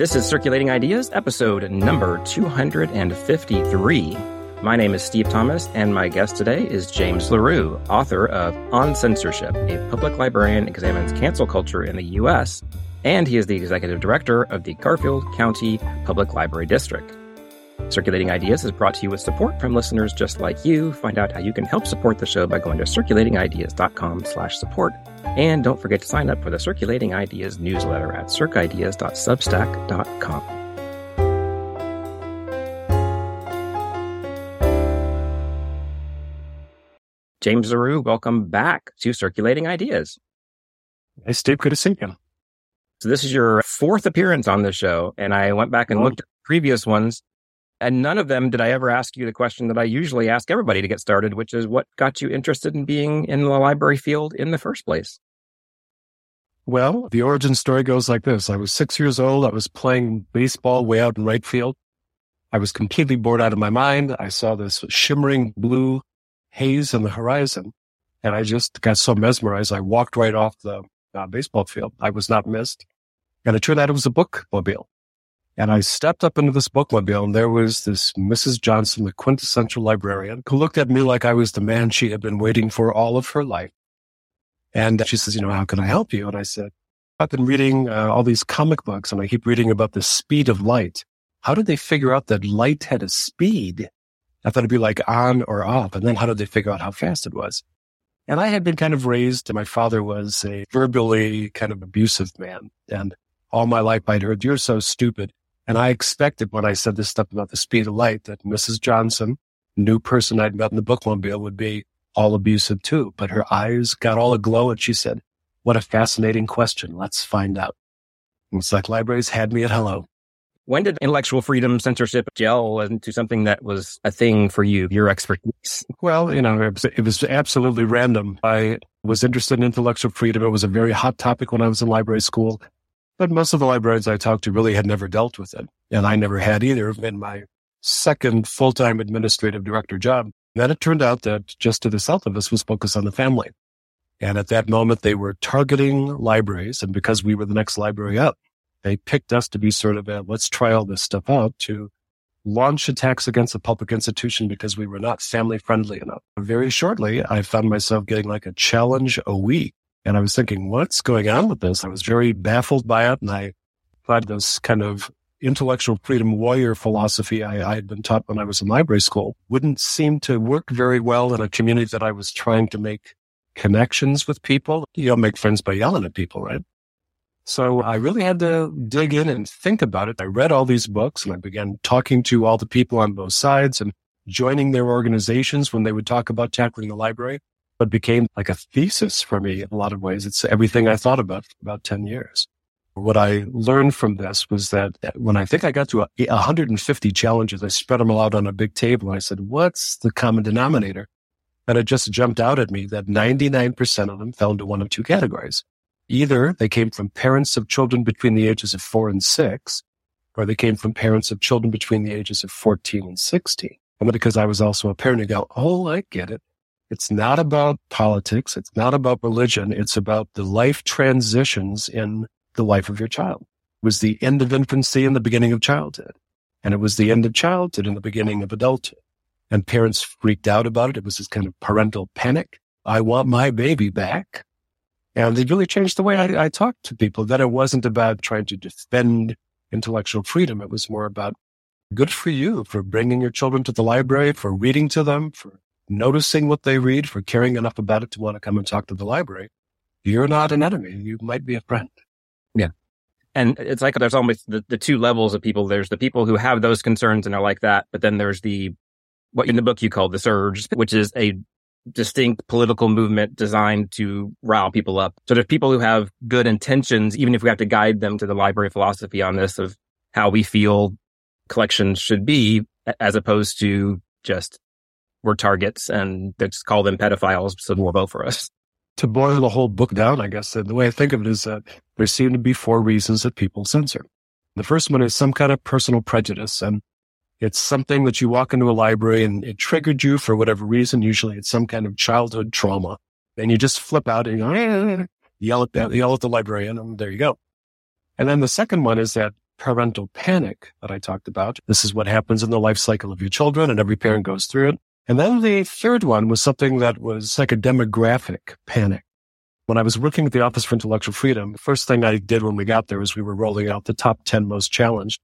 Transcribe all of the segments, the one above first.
This is Circulating Ideas, episode number 253. My name is Steve Thomas, and my guest today is James LaRue, author of On Censorship, a public librarian examines cancel culture in the U.S., and he is the executive director of the Garfield County Public Library District. Circulating Ideas is brought to you with support from listeners just like you. Find out how you can help support the show by going to circulatingideas.com slash support. And don't forget to sign up for the Circulating Ideas newsletter at circideas.substack.com. James LaRue, welcome back to Circulating Ideas. Hey, Steve, good to see you. So this is your fourth appearance on the show, and I went back and Oh. looked at previous ones and none of them did I ever ask you the question that I usually ask everybody to get started, which is what got you interested in being in the library field in the first place? Well, the origin story goes like this. I was six years old. I was playing baseball way out in right field. I was completely bored out of my mind. I saw this shimmering blue haze on the horizon and I just got so mesmerized. I walked right off the uh, baseball field. I was not missed. And it turned out it was a bookmobile. And I stepped up into this bookmobile and there was this Mrs. Johnson, the quintessential librarian, who looked at me like I was the man she had been waiting for all of her life. And she says, you know, how can I help you? And I said, I've been reading uh, all these comic books and I keep reading about the speed of light. How did they figure out that light had a speed? I thought it'd be like on or off. And then how did they figure out how fast it was? And I had been kind of raised, my father was a verbally kind of abusive man. And all my life I'd heard, you're so stupid. And I expected when I said this stuff about the speed of light that Mrs. Johnson, new person I'd met in the bookmobile, would be all abusive too. But her eyes got all aglow and she said, what a fascinating question. Let's find out. And it's like libraries had me at hello. When did intellectual freedom censorship gel into something that was a thing for you, your expertise? Well, you know, it was, it was absolutely random. I was interested in intellectual freedom. It was a very hot topic when I was in library school. But most of the librarians I talked to really had never dealt with it. And I never had either in my second full-time administrative director job. Then it turned out that just to the south of us was Focus on the Family. And at that moment, they were targeting libraries. And because we were the next library up, they picked us to be sort of a, let's try all this stuff out to launch attacks against a public institution because we were not family friendly enough. Very shortly, I found myself getting like a challenge a week. And I was thinking, what's going on with this? I was very baffled by it. And I thought this kind of intellectual freedom warrior philosophy I, I, had been taught when I was in library school wouldn't seem to work very well in a community that I was trying to make connections with people. You don't make friends by yelling at people, right? So I really had to dig in and think about it. I read all these books and I began talking to all the people on both sides and joining their organizations when they would talk about tackling the library. But became like a thesis for me in a lot of ways. It's everything I thought about for about 10 years. What I learned from this was that when I think I got to 150 challenges, I spread them all out on a big table. And I said, what's the common denominator? And it just jumped out at me that 99% of them fell into one of two categories. Either they came from parents of children between the ages of four and six, or they came from parents of children between the ages of 14 and 16. And because I was also a parent, I go, oh, I get it. It's not about politics. It's not about religion. It's about the life transitions in the life of your child. It was the end of infancy and the beginning of childhood. And it was the end of childhood and the beginning of adulthood. And parents freaked out about it. It was this kind of parental panic. I want my baby back. And it really changed the way I, I talked to people that it wasn't about trying to defend intellectual freedom. It was more about good for you for bringing your children to the library, for reading to them, for noticing what they read, for caring enough about it to want to come and talk to the library. You're not an enemy. You might be a friend. Yeah. And it's like there's almost the, the two levels of people. There's the people who have those concerns and are like that, but then there's the what in the book you call the surge, which is a distinct political movement designed to rile people up. So there's people who have good intentions, even if we have to guide them to the library philosophy on this of how we feel collections should be, as opposed to just we're targets and let's call them pedophiles, so they'll vote for us. To boil the whole book down, I guess uh, the way I think of it is that there seem to be four reasons that people censor. The first one is some kind of personal prejudice. And it's something that you walk into a library and it triggered you for whatever reason. Usually it's some kind of childhood trauma. And you just flip out and go, eh, yell at, yell at the librarian and there you go. And then the second one is that parental panic that I talked about. This is what happens in the life cycle of your children and every parent goes through it. And then the third one was something that was like a demographic panic. When I was working at the Office for Intellectual Freedom, the first thing I did when we got there was we were rolling out the top 10 most challenged.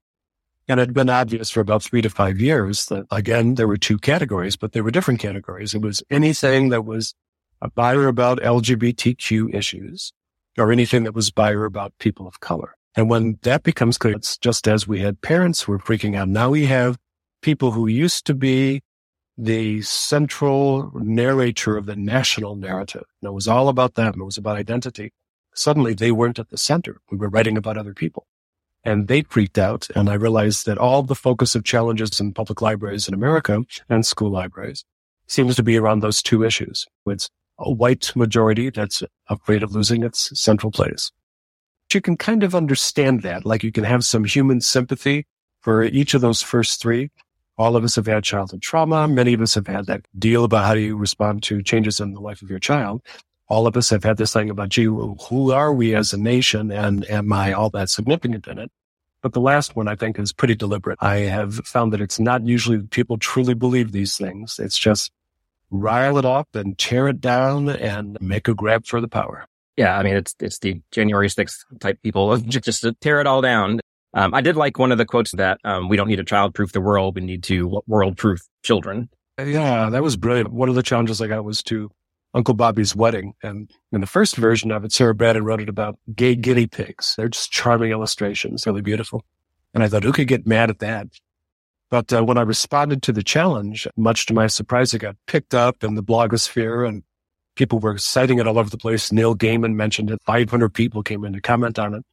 And it had been obvious for about three to five years that again, there were two categories, but there were different categories. It was anything that was a by or about LGBTQ issues or anything that was by or about people of color. And when that becomes clear, it's just as we had parents who were freaking out. Now we have people who used to be the central narrator of the national narrative. And it was all about them. It was about identity. Suddenly they weren't at the center. We were writing about other people and they freaked out. And I realized that all the focus of challenges in public libraries in America and school libraries seems to be around those two issues. It's a white majority that's afraid of losing its central place. You can kind of understand that, like you can have some human sympathy for each of those first three. All of us have had childhood trauma. Many of us have had that deal about how do you respond to changes in the life of your child. All of us have had this thing about, gee, who are we as a nation and am I all that significant in it? But the last one I think is pretty deliberate. I have found that it's not usually people truly believe these things. It's just rile it up and tear it down and make a grab for the power. Yeah, I mean it's it's the January 6th type people just to tear it all down. Um, I did like one of the quotes that um, we don't need to child proof the world, we need to world proof children. Yeah, that was brilliant. One of the challenges I got was to Uncle Bobby's wedding. And in the first version of it, Sarah Brannen wrote it about gay guinea pigs. They're just charming illustrations, really beautiful. And I thought, who could get mad at that? But uh, when I responded to the challenge, much to my surprise, it got picked up in the blogosphere and people were citing it all over the place. Neil Gaiman mentioned it. 500 people came in to comment on it.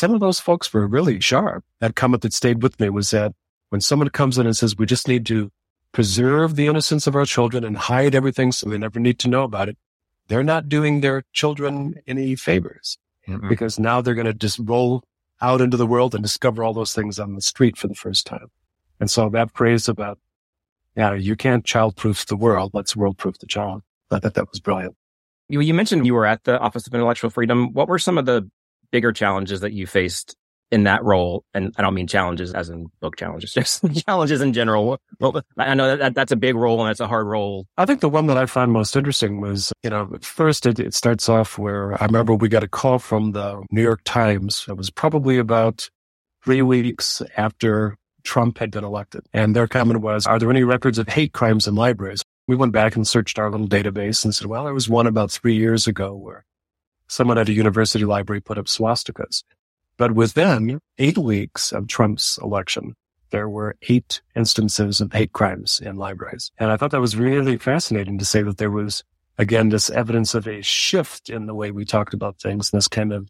Some of those folks were really sharp. That comment that stayed with me was that when someone comes in and says, we just need to preserve the innocence of our children and hide everything so they never need to know about it, they're not doing their children any favors mm-hmm. because now they're going to just roll out into the world and discover all those things on the street for the first time. And so that phrase about, yeah, you can't childproof the world. Let's world-proof the child. I thought that was brilliant. You, you mentioned you were at the Office of Intellectual Freedom. What were some of the bigger challenges that you faced in that role? And I don't mean challenges as in book challenges, just challenges in general. Well, I know that that's a big role and that's a hard role. I think the one that I found most interesting was, you know, first it, it starts off where I remember we got a call from the New York Times. It was probably about three weeks after Trump had been elected. And their comment was, are there any records of hate crimes in libraries? We went back and searched our little database and said, well, there was one about three years ago where someone at a university library put up swastikas. But within eight weeks of Trump's election, there were eight instances of hate crimes in libraries. And I thought that was really fascinating to say that there was, again, this evidence of a shift in the way we talked about things, this kind of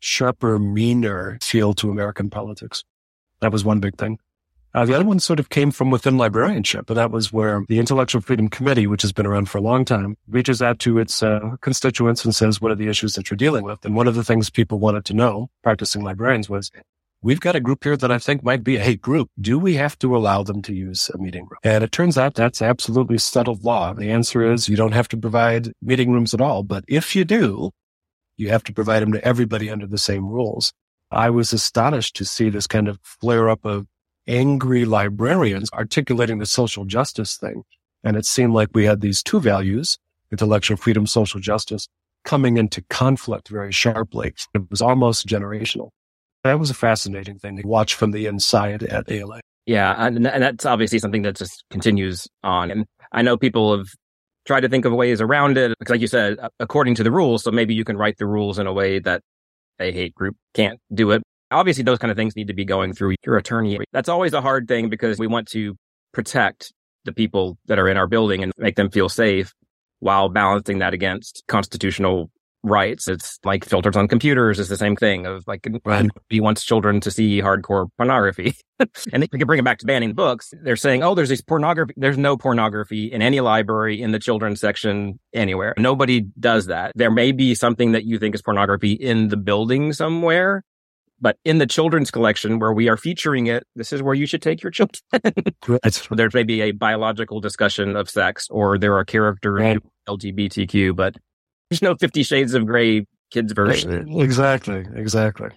sharper, meaner feel to American politics. That was one big thing. Uh, the other one sort of came from within librarianship, and that was where the Intellectual Freedom Committee, which has been around for a long time, reaches out to its uh, constituents and says, what are the issues that you're dealing with? And one of the things people wanted to know, practicing librarians, was, we've got a group here that I think might be a hate group. Do we have to allow them to use a meeting room? And it turns out that's absolutely settled law. The answer is you don't have to provide meeting rooms at all. But if you do, you have to provide them to everybody under the same rules. I was astonished to see this kind of flare up of angry librarians articulating the social justice thing. And it seemed like we had these two values, intellectual freedom, social justice, coming into conflict very sharply. It was almost generational. That was a fascinating thing to watch from the inside at ALA. Yeah. And, and that's obviously something that just continues on. And I know people have tried to think of ways around it. Because like you said, according to the rules. So maybe you can write the rules in a way that a hate group can't do it. Obviously, those kind of things need to be going through your attorney. That's always a hard thing because we want to protect the people that are in our building and make them feel safe while balancing that against constitutional rights. It's like filters on computers is the same thing of like right. he wants children to see hardcore pornography. and they can bring it back to banning books. They're saying, oh, there's this pornography. There's no pornography in any library in the children's section anywhere. Nobody does that. There may be something that you think is pornography in the building somewhere, but in the children's collection where we are featuring it, this is where you should take your children. There's maybe a biological discussion of sex or there are characters right. LGBTQ, but there's no 50 shades of gray kids version. Exactly. Exactly.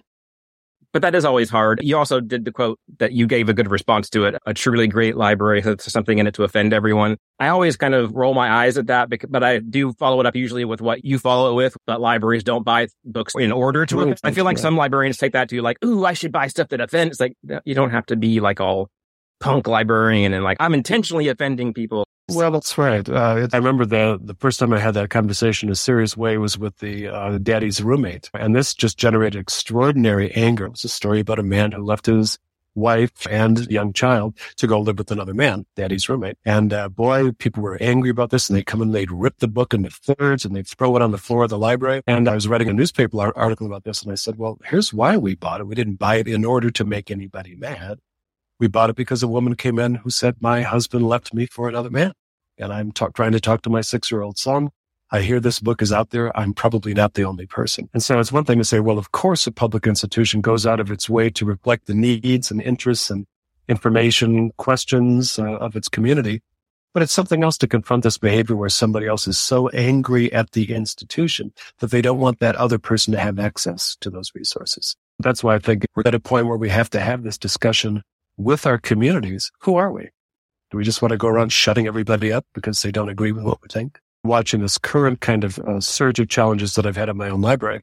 But that is always hard. You also did the quote that you gave a good response to it. A truly great library has something in it to offend everyone. I always kind of roll my eyes at that, but I do follow it up usually with what you follow it with. That libraries don't buy books in order to. Offend. I feel like some librarians take that to like, ooh, I should buy stuff that offends. It's like you don't have to be like all punk librarian and like I'm intentionally offending people. Well, that's right. Uh, I remember the the first time I had that conversation in a serious way was with the uh, daddy's roommate, and this just generated extraordinary anger. It was a story about a man who left his wife and young child to go live with another man, daddy's roommate. And uh, boy, people were angry about this, and they come and they'd rip the book into thirds, and they'd throw it on the floor of the library. And I was writing a newspaper article about this, and I said, "Well, here's why we bought it. We didn't buy it in order to make anybody mad." We bought it because a woman came in who said, my husband left me for another man. And I'm talk, trying to talk to my six year old son. I hear this book is out there. I'm probably not the only person. And so it's one thing to say, well, of course, a public institution goes out of its way to reflect the needs and interests and information questions uh, of its community. But it's something else to confront this behavior where somebody else is so angry at the institution that they don't want that other person to have access to those resources. That's why I think we're at a point where we have to have this discussion with our communities, who are we? Do we just want to go around shutting everybody up because they don't agree with what we think? Watching this current kind of uh, surge of challenges that I've had in my own library,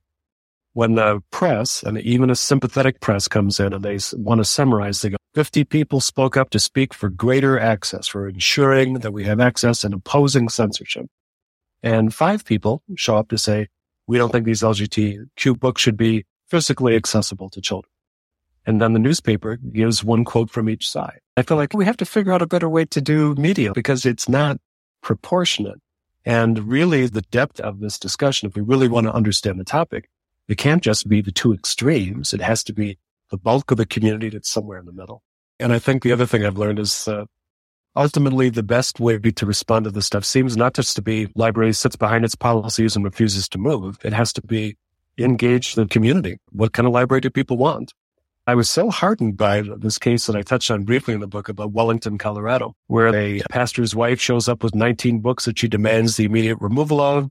when the press and even a sympathetic press comes in and they want to summarize, they go, 50 people spoke up to speak for greater access, for ensuring that we have access and opposing censorship. And five people show up to say, we don't think these LGBTQ books should be physically accessible to children. And then the newspaper gives one quote from each side. I feel like we have to figure out a better way to do media because it's not proportionate. And really the depth of this discussion, if we really want to understand the topic, it can't just be the two extremes. It has to be the bulk of the community that's somewhere in the middle. And I think the other thing I've learned is uh, ultimately the best way to respond to this stuff seems not just to be library sits behind its policies and refuses to move. It has to be engage the community. What kind of library do people want? I was so heartened by this case that I touched on briefly in the book about Wellington, Colorado, where a pastor's wife shows up with 19 books that she demands the immediate removal of.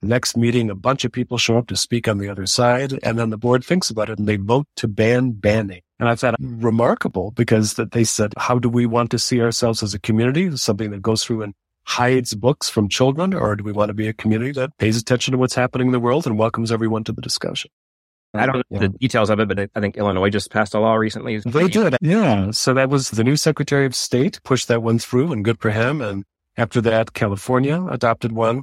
next meeting, a bunch of people show up to speak on the other side, and then the board thinks about it and they vote to ban banning. And I thought remarkable because that they said, how do we want to see ourselves as a community? Something that goes through and hides books from children, or do we want to be a community that pays attention to what's happening in the world and welcomes everyone to the discussion? I don't know yeah. the details of it, but I think Illinois just passed a law recently. They did. Yeah. So that was the new Secretary of State pushed that one through and good for him. And after that, California adopted one.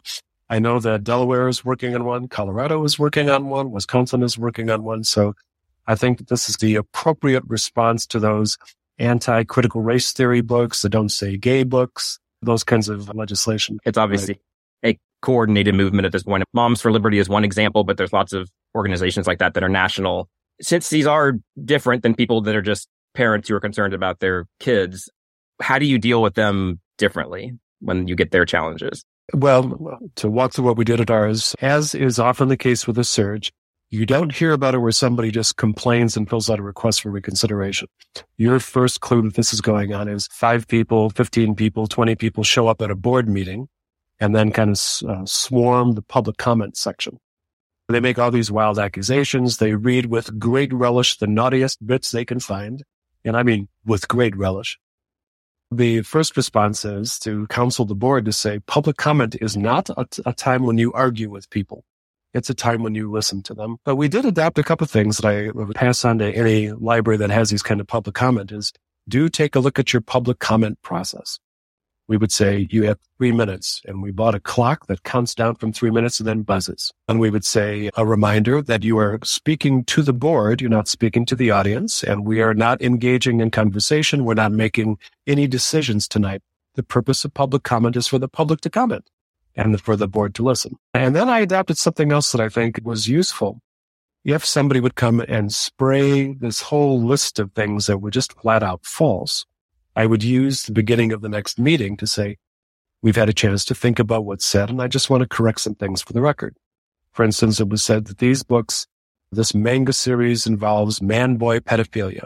I know that Delaware is working on one. Colorado is working on one. Wisconsin is working on one. So I think this is the appropriate response to those anti-critical race theory books, that don't say gay books, those kinds of legislation. It's obviously right. Coordinated movement at this point. Moms for Liberty is one example, but there's lots of organizations like that that are national. Since these are different than people that are just parents who are concerned about their kids, how do you deal with them differently when you get their challenges? Well, to walk through what we did at ours, as is often the case with a surge, you don't hear about it where somebody just complains and fills out a request for reconsideration. Your first clue that this is going on is five people, 15 people, 20 people show up at a board meeting and then kind of uh, swarm the public comment section. They make all these wild accusations. They read with great relish the naughtiest bits they can find. And I mean, with great relish. The first response is to counsel the board to say public comment is not a, t- a time when you argue with people. It's a time when you listen to them. But we did adapt a couple of things that I would pass on to any library that has these kind of public comment is do take a look at your public comment process we would say you have three minutes and we bought a clock that counts down from three minutes and then buzzes. And we would say a reminder that you are speaking to the board. You're not speaking to the audience and we are not engaging in conversation. We're not making any decisions tonight. The purpose of public comment is for the public to comment and for the board to listen. And then I adapted something else that I think was useful. If somebody would come and spray this whole list of things that were just flat out false, I would use the beginning of the next meeting to say, we've had a chance to think about what's said, and I just want to correct some things for the record. For instance, it was said that these books, this manga series involves man-boy pedophilia.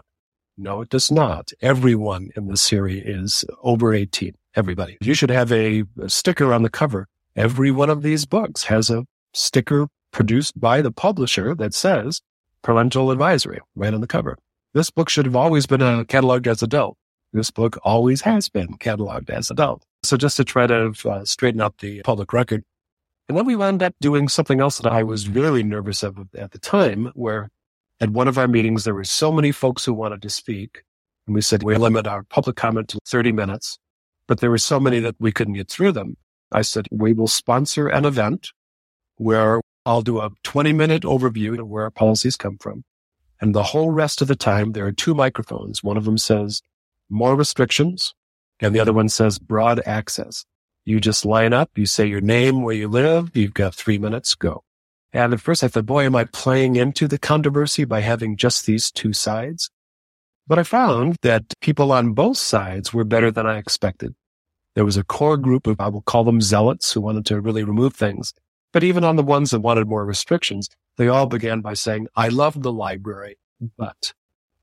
No, it does not. Everyone in the series is over 18. Everybody. You should have a, a sticker on the cover. Every one of these books has a sticker produced by the publisher that says parental advisory right on the cover. This book should have always been uh, cataloged as adult. This book always has been cataloged as adult. So just to try to uh, straighten out the public record. And then we wound up doing something else that I was really nervous of at the time, where at one of our meetings, there were so many folks who wanted to speak. And we said, we limit our public comment to 30 minutes, but there were so many that we couldn't get through them. I said, we will sponsor an event where I'll do a 20 minute overview of where our policies come from. And the whole rest of the time, there are two microphones. One of them says more restrictions and the other one says broad access. You just line up, you say your name, where you live, you've got three minutes, go. And at first I thought, boy, am I playing into the controversy by having just these two sides? But I found that people on both sides were better than I expected. There was a core group of, I will call them zealots who wanted to really remove things. But even on the ones that wanted more restrictions, they all began by saying, I love the library, but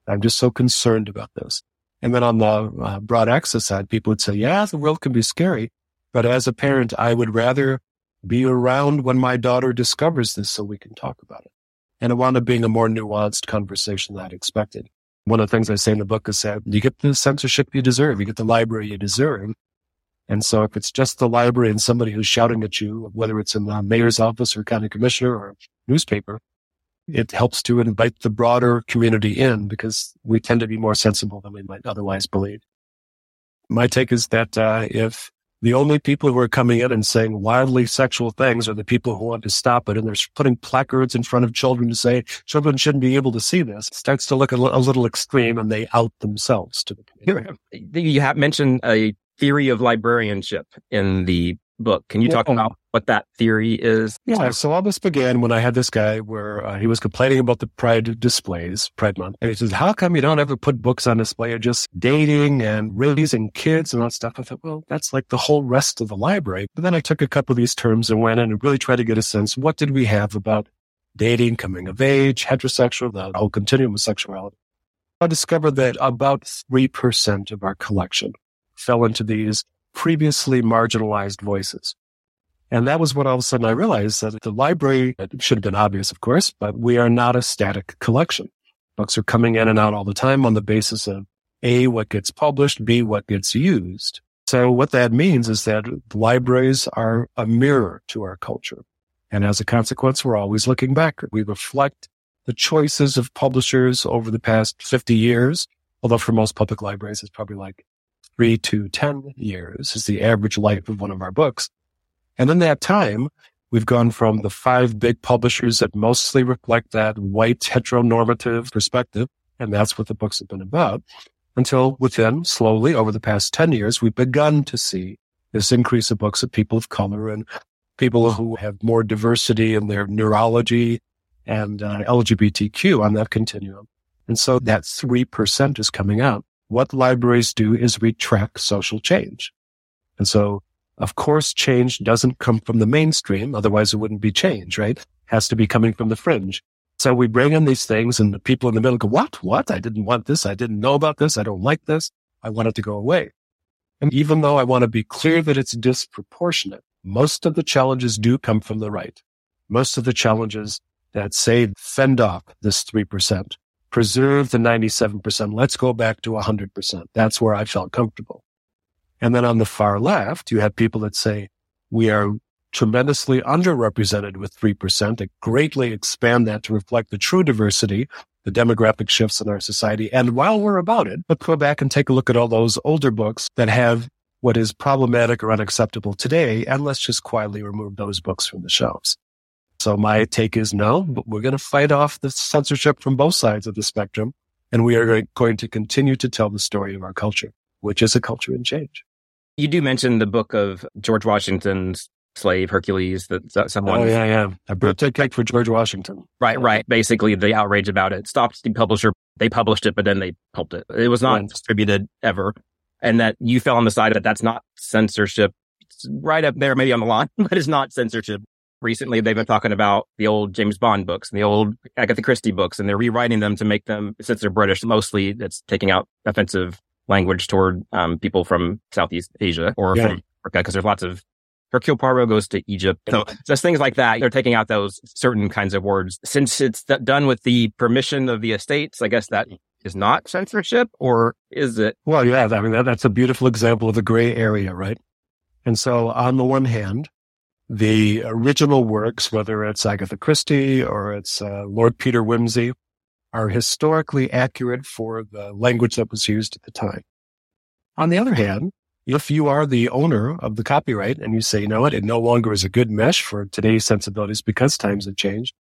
I'm just so concerned about this. And then on the uh, broad access side, people would say, yeah, the world can be scary, but as a parent, I would rather be around when my daughter discovers this so we can talk about it. And it wound up being a more nuanced conversation than I'd expected. One of the things I say in the book is that you get the censorship you deserve. You get the library you deserve. And so if it's just the library and somebody who's shouting at you, whether it's in the mayor's office or county commissioner or newspaper, it helps to invite the broader community in because we tend to be more sensible than we might otherwise believe. My take is that uh, if the only people who are coming in and saying wildly sexual things are the people who want to stop it, and they're putting placards in front of children to say children shouldn't be able to see this, it starts to look a, l- a little extreme, and they out themselves to the community. You have mentioned a theory of librarianship in the book. Can you talk about what that theory is? Yeah. So all this began when I had this guy where uh, he was complaining about the Pride displays, Pride Month. And he says, how come you don't ever put books on display You're just dating and raising kids and all that stuff? I thought, well, that's like the whole rest of the library. But then I took a couple of these terms and went in and really tried to get a sense. What did we have about dating, coming of age, heterosexual, the whole continuum of sexuality? I discovered that about 3% of our collection fell into these previously marginalized voices. And that was when all of a sudden I realized that the library, it should have been obvious, of course, but we are not a static collection. Books are coming in and out all the time on the basis of A, what gets published, B, what gets used. So what that means is that libraries are a mirror to our culture. And as a consequence, we're always looking back. We reflect the choices of publishers over the past 50 years, although for most public libraries, it's probably like three to 10 years is the average life of one of our books. And in that time, we've gone from the five big publishers that mostly reflect that white heteronormative perspective. And that's what the books have been about until within slowly over the past 10 years, we've begun to see this increase of books of people of color and people who have more diversity in their neurology and uh, LGBTQ on that continuum. And so that 3% is coming out what libraries do is we track social change. And so, of course, change doesn't come from the mainstream. Otherwise it wouldn't be change, right? Has to be coming from the fringe. So we bring in these things and the people in the middle go, what? What? I didn't want this. I didn't know about this. I don't like this. I want it to go away. And even though I want to be clear that it's disproportionate, most of the challenges do come from the right. Most of the challenges that say fend off this 3% preserve the 97%. Let's go back to 100%. That's where I felt comfortable. And then on the far left, you have people that say we are tremendously underrepresented with 3% to greatly expand that to reflect the true diversity, the demographic shifts in our society. And while we're about it, let's go back and take a look at all those older books that have what is problematic or unacceptable today. And let's just quietly remove those books from the shelves. So my take is no, but we're going to fight off the censorship from both sides of the spectrum. And we are going to continue to tell the story of our culture, which is a culture in change. You do mention the book of George Washington's slave Hercules that someone. Oh yeah, yeah. A birthday cake for George Washington. Right, right. Basically, the outrage about it stopped the publisher. They published it, but then they pulped it. It was not right. distributed ever, and that you fell on the side that that's not censorship. It's right up there, maybe on the line, but it's not censorship recently they've been talking about the old James Bond books and the old Agatha Christie books, and they're rewriting them to make them, since they're British, mostly that's taking out offensive language toward um, people from Southeast Asia or yeah. from Africa, because there's lots of Hercule Poirot goes to Egypt. So just things like that. They're taking out those certain kinds of words. Since it's done with the permission of the estates, I guess that is not censorship or is it? Well, yeah, I mean, that, that's a beautiful example of the gray area, right? And so on the one hand, the original works, whether it's Agatha Christie or it's uh, Lord Peter Wimsey, are historically accurate for the language that was used at the time. On the other hand, if you are the owner of the copyright and you say, you know what, it no longer is a good mesh for today's sensibilities because times have changed,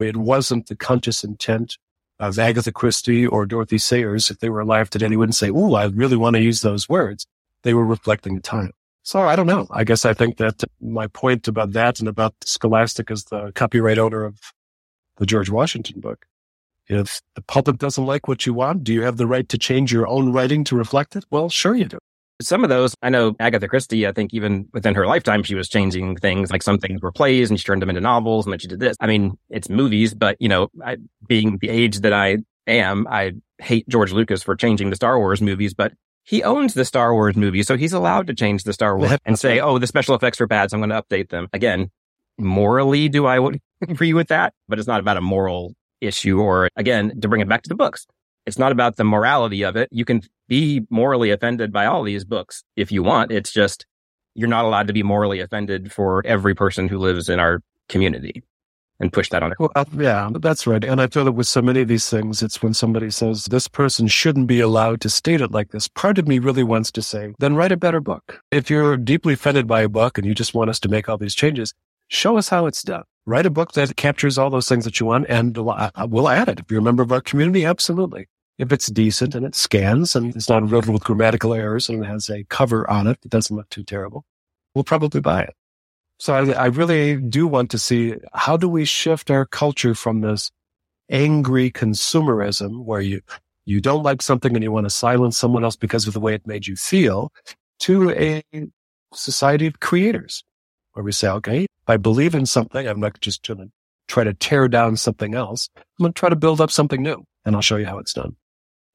it wasn't the conscious intent of Agatha Christie or Dorothy Sayers. If they were alive today, they wouldn't say, oh, I really want to use those words. They were reflecting the time. So I don't know. I guess I think that my point about that and about Scholastic as the copyright owner of the George Washington book, if the public doesn't like what you want, do you have the right to change your own writing to reflect it? Well, sure you do. Some of those, I know Agatha Christie, I think even within her lifetime, she was changing things. Like some things were plays and she turned them into novels and then she did this. I mean, it's movies, but you know, I, being the age that I am, I hate George Lucas for changing the Star Wars movies, but he owns the Star Wars movie, so he's allowed to change the Star Wars and say, "Oh, the special effects are bad, so I'm going to update them." Again, morally, do I agree with that? But it's not about a moral issue, or again, to bring it back to the books, it's not about the morality of it. You can be morally offended by all these books if you want. It's just you're not allowed to be morally offended for every person who lives in our community and push that on Well, uh, yeah, that's right. And I feel that with so many of these things, it's when somebody says this person shouldn't be allowed to state it like this. Part of me really wants to say, then write a better book. If you're deeply offended by a book and you just want us to make all these changes, show us how it's done. Write a book that captures all those things that you want and we'll add it. If you're a member of our community, absolutely. If it's decent and it scans and it's not riddled with grammatical errors and it has a cover on it that doesn't look too terrible, we'll probably buy it. So I, I really do want to see how do we shift our culture from this angry consumerism where you, you don't like something and you want to silence someone else because of the way it made you feel to a society of creators where we say, okay, I believe in something, I'm not just going to try to tear down something else. I'm going to try to build up something new and I'll show you how it's done.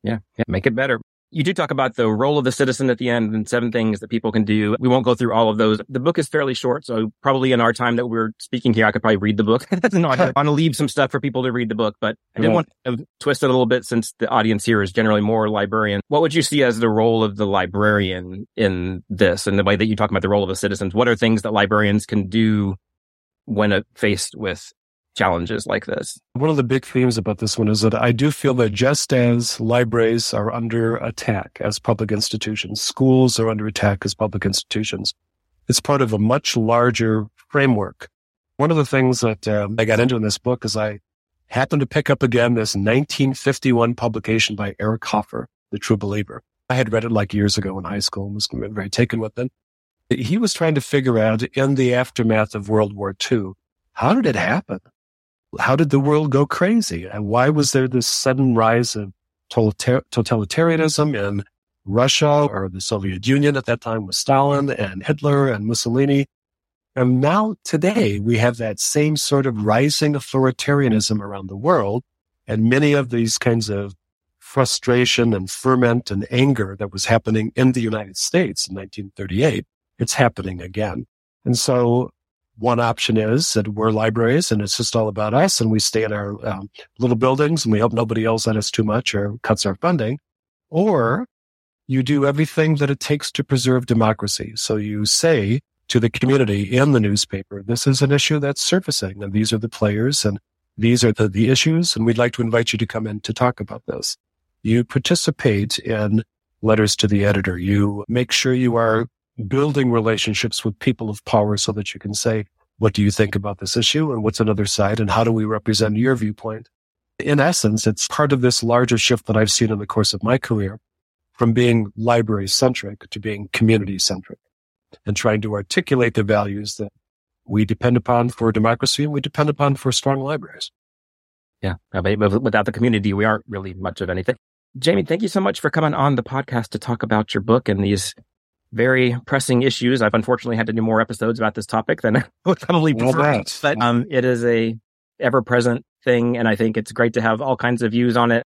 Yeah. yeah. Make it better. You do talk about the role of the citizen at the end and seven things that people can do. We won't go through all of those. The book is fairly short. So probably in our time that we're speaking here, I could probably read the book. no, I want to leave some stuff for people to read the book, but I did want to twist it a little bit since the audience here is generally more librarian. What would you see as the role of the librarian in this and the way that you talk about the role of the citizens? What are things that librarians can do when faced with challenges like this. One of the big themes about this one is that I do feel that just as libraries are under attack as public institutions, schools are under attack as public institutions, it's part of a much larger framework. One of the things that um, I got into in this book is I happened to pick up again this 1951 publication by Eric Hoffer, The True Believer. I had read it like years ago in high school and was very taken with it. He was trying to figure out in the aftermath of World War II, how did it happen? How did the world go crazy? And why was there this sudden rise of totalitarianism in Russia or the Soviet Union at that time with Stalin and Hitler and Mussolini? And now today we have that same sort of rising authoritarianism around the world. And many of these kinds of frustration and ferment and anger that was happening in the United States in 1938, it's happening again. And so one option is that we're libraries and it's just all about us and we stay in our um, little buildings and we hope nobody yells at us too much or cuts our funding. Or you do everything that it takes to preserve democracy. So you say to the community in the newspaper, this is an issue that's surfacing and these are the players and these are the, the issues. And we'd like to invite you to come in to talk about this. You participate in letters to the editor. You make sure you are building relationships with people of power so that you can say, what do you think about this issue? And what's another side? And how do we represent your viewpoint? In essence, it's part of this larger shift that I've seen in the course of my career from being library centric to being community centric and trying to articulate the values that we depend upon for democracy and we depend upon for strong libraries. Yeah. Without the community, we aren't really much of anything. Jamie, thank you so much for coming on the podcast to talk about your book and these very pressing issues. I've unfortunately had to do more episodes about this topic than I would probably prefer. But um, it is a ever present thing, and I think it's great to have all kinds of views on it.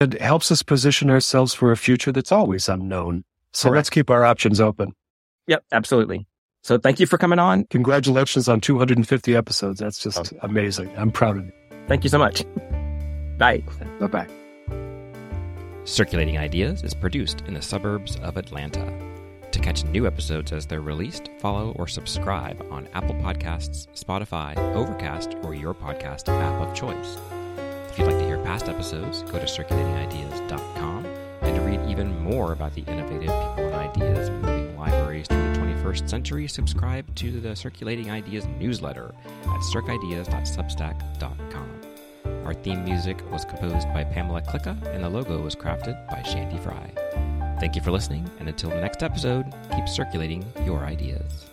It helps us position ourselves for a future that's always unknown. So Correct. let's keep our options open. Yep, absolutely. So thank you for coming on. Congratulations on 250 episodes. That's just oh. amazing. I'm proud of you. Thank you so much. Bye. Bye bye. Circulating Ideas is produced in the suburbs of Atlanta. To catch new episodes as they're released, follow or subscribe on Apple Podcasts, Spotify, Overcast, or your podcast app of choice. If you'd like to hear past episodes, go to circulatingideas.com and to read even more about the innovative people and ideas moving libraries through the 21st century, subscribe to the Circulating Ideas newsletter at circideas.substack.com. Our theme music was composed by Pamela Klicka, and the logo was crafted by Shandy Fry. Thank you for listening, and until the next episode, keep circulating your ideas.